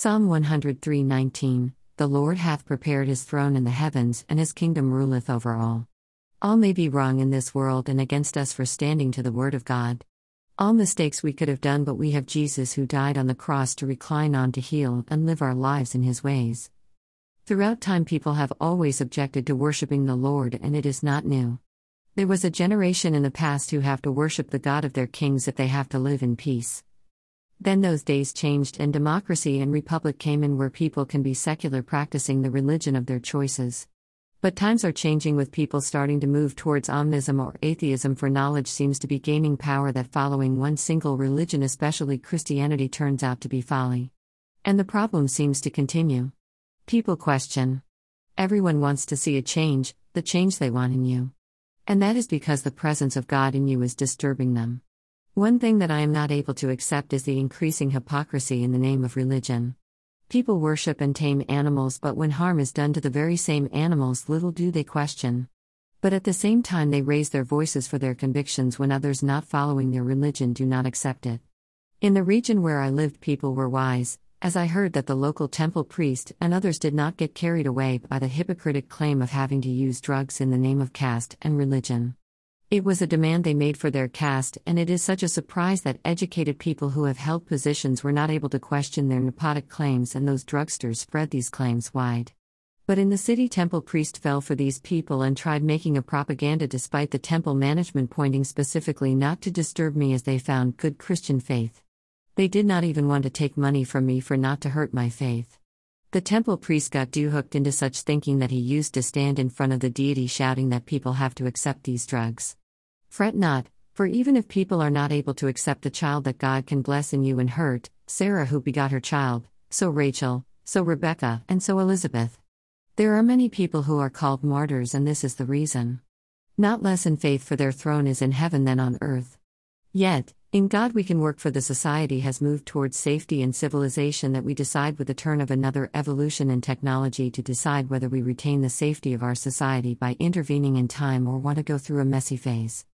Psalm 103:19 The Lord hath prepared his throne in the heavens, and his kingdom ruleth over all. All may be wrong in this world and against us for standing to the word of God. All mistakes we could have done, but we have Jesus who died on the cross to recline on to heal and live our lives in his ways. Throughout time, people have always objected to worshiping the Lord, and it is not new. There was a generation in the past who have to worship the God of their kings if they have to live in peace. Then those days changed and democracy and republic came in where people can be secular practicing the religion of their choices. But times are changing with people starting to move towards omnism or atheism for knowledge seems to be gaining power that following one single religion especially Christianity turns out to be folly. And the problem seems to continue. People question. Everyone wants to see a change, the change they want in you. And that is because the presence of God in you is disturbing them. One thing that I am not able to accept is the increasing hypocrisy in the name of religion. People worship and tame animals, but when harm is done to the very same animals, little do they question. But at the same time, they raise their voices for their convictions when others not following their religion do not accept it. In the region where I lived, people were wise, as I heard that the local temple priest and others did not get carried away by the hypocritic claim of having to use drugs in the name of caste and religion. It was a demand they made for their caste, and it is such a surprise that educated people who have held positions were not able to question their nepotic claims, and those drugsters spread these claims wide. But in the city, temple priest fell for these people and tried making a propaganda despite the temple management pointing specifically not to disturb me as they found good Christian faith. They did not even want to take money from me for not to hurt my faith. The temple priest got do hooked into such thinking that he used to stand in front of the deity shouting that people have to accept these drugs. Fret not, for even if people are not able to accept the child that God can bless in you and hurt, Sarah who begot her child, so Rachel, so Rebecca, and so Elizabeth. There are many people who are called martyrs, and this is the reason. Not less in faith, for their throne is in heaven than on earth. Yet, in God we can work for the society has moved towards safety and civilization that we decide with the turn of another evolution in technology to decide whether we retain the safety of our society by intervening in time or want to go through a messy phase.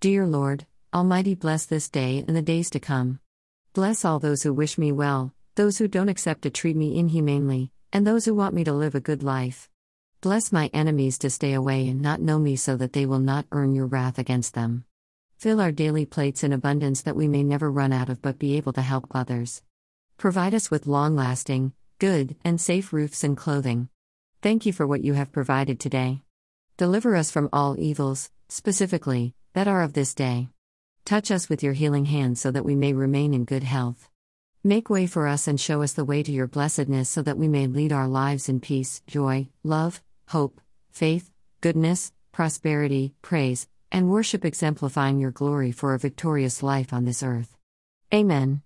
Dear Lord, Almighty, bless this day and the days to come. Bless all those who wish me well, those who don't accept to treat me inhumanely, and those who want me to live a good life. Bless my enemies to stay away and not know me so that they will not earn your wrath against them. Fill our daily plates in abundance that we may never run out of but be able to help others. Provide us with long lasting, good, and safe roofs and clothing. Thank you for what you have provided today. Deliver us from all evils, specifically, that are of this day. Touch us with your healing hand so that we may remain in good health. Make way for us and show us the way to your blessedness so that we may lead our lives in peace, joy, love, hope, faith, goodness, prosperity, praise, and worship, exemplifying your glory for a victorious life on this earth. Amen.